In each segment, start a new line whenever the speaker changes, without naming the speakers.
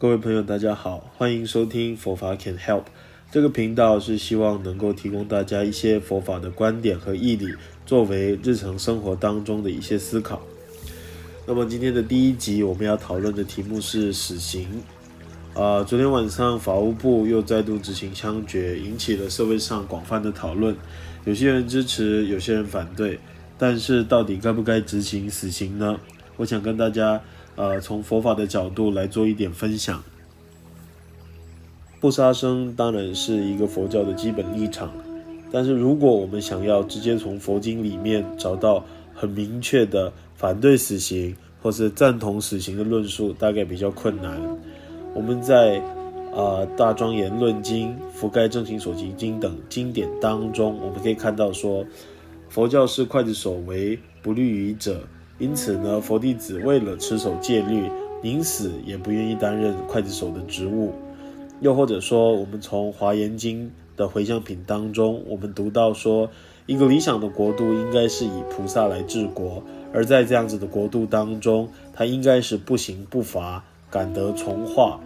各位朋友，大家好，欢迎收听佛法 Can Help。这个频道是希望能够提供大家一些佛法的观点和义理，作为日常生活当中的一些思考。那么今天的第一集，我们要讨论的题目是死刑。啊、昨天晚上法务部又再度执行枪决，引起了社会上广泛的讨论。有些人支持，有些人反对。但是到底该不该执行死刑呢？我想跟大家。呃，从佛法的角度来做一点分享。不杀生当然是一个佛教的基本立场，但是如果我们想要直接从佛经里面找到很明确的反对死刑或是赞同死刑的论述，大概比较困难。我们在啊、呃《大庄严论经》《覆盖正行所集经》等经典当中，我们可以看到说，佛教是刽子手为不利于者。因此呢，佛弟子为了持守戒律，宁死也不愿意担任刽子手的职务。又或者说，我们从《华严经》的回向品当中，我们读到说，一个理想的国度应该是以菩萨来治国，而在这样子的国度当中，他应该是不刑不罚，感得从化。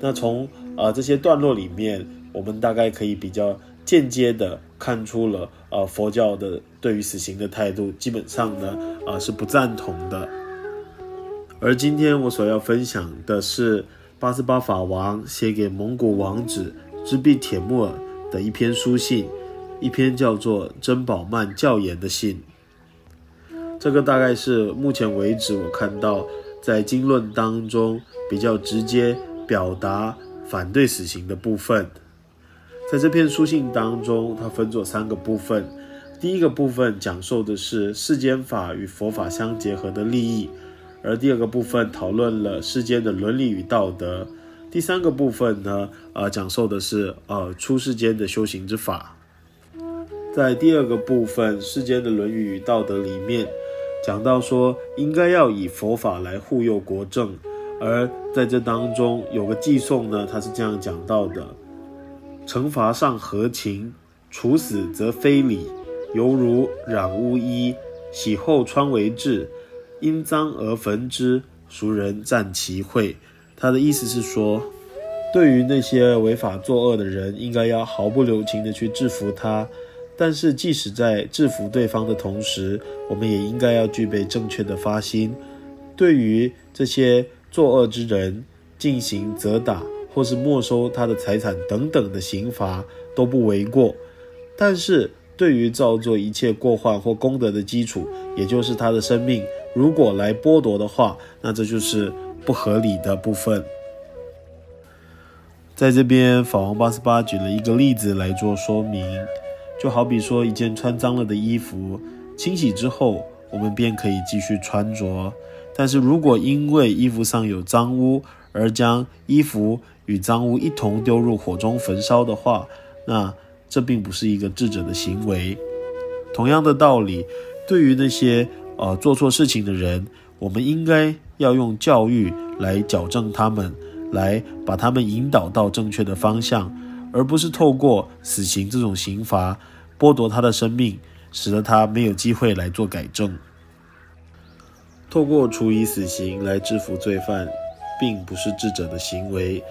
那从啊、这些段落里面，我们大概可以比较。间接的看出了，呃，佛教的对于死刑的态度，基本上呢，啊、是不赞同的。而今天我所要分享的是八思巴法王写给蒙古王子支必铁木尔的一篇书信，一篇叫做《珍宝曼教言》的信。这个大概是目前为止我看到在经论当中比较直接表达反对死刑的部分。在这篇书信当中，它分作三个部分。第一个部分讲授的是世间法与佛法相结合的利益，而第二个部分讨论了世间的伦理与道德。第三个部分呢，呃，讲授的是呃出世间的修行之法。在第二个部分，世间的伦理与道德里面，讲到说应该要以佛法来护佑国政，而在这当中有个偈颂呢，他是这样讲到的。惩罚上合情，处死则非礼，犹如染污衣，洗后穿为质，因脏而焚之，俗人赞其慧。他的意思是说，对于那些违法作恶的人，应该要毫不留情地去制服他。但是，即使在制服对方的同时，我们也应该要具备正确的发心，对于这些作恶之人进行责打。或是没收他的财产等等的刑罚都不为过，但是对于造作一切过患或功德的基础，也就是他的生命，如果来剥夺的话，那这就是不合理的部分。在这边，法王八思巴举了一个例子来做说明，就好比说一件穿脏了的衣服，清洗之后我们便可以继续穿着，但是如果因为衣服上有脏污而将衣服与脏污一同丢入火中焚烧的话，那这并不是一个智者的行为。同样的道理，对于那些呃做错事情的人，我们应该要用教育来矫正他们，来把他们引导到正确的方向，而不是透过死刑这种刑罚剥夺他的生命，使得他没有机会来做改正。透过处以死刑来制服罪犯，并不是智者的行为。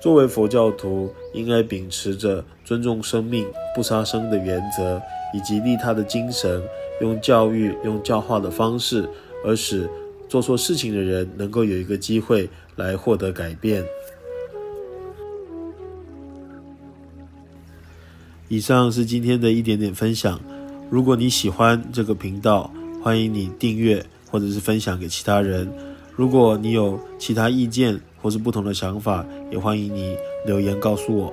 作为佛教徒，应该秉持着尊重生命、不杀生的原则，以及利他的精神，用教育、用教化的方式，而使做错事情的人能够有一个机会来获得改变。以上是今天的一点点分享。如果你喜欢这个频道，欢迎你订阅或者是分享给其他人。如果你有其他意见，或是不同的想法，也欢迎你留言告诉我。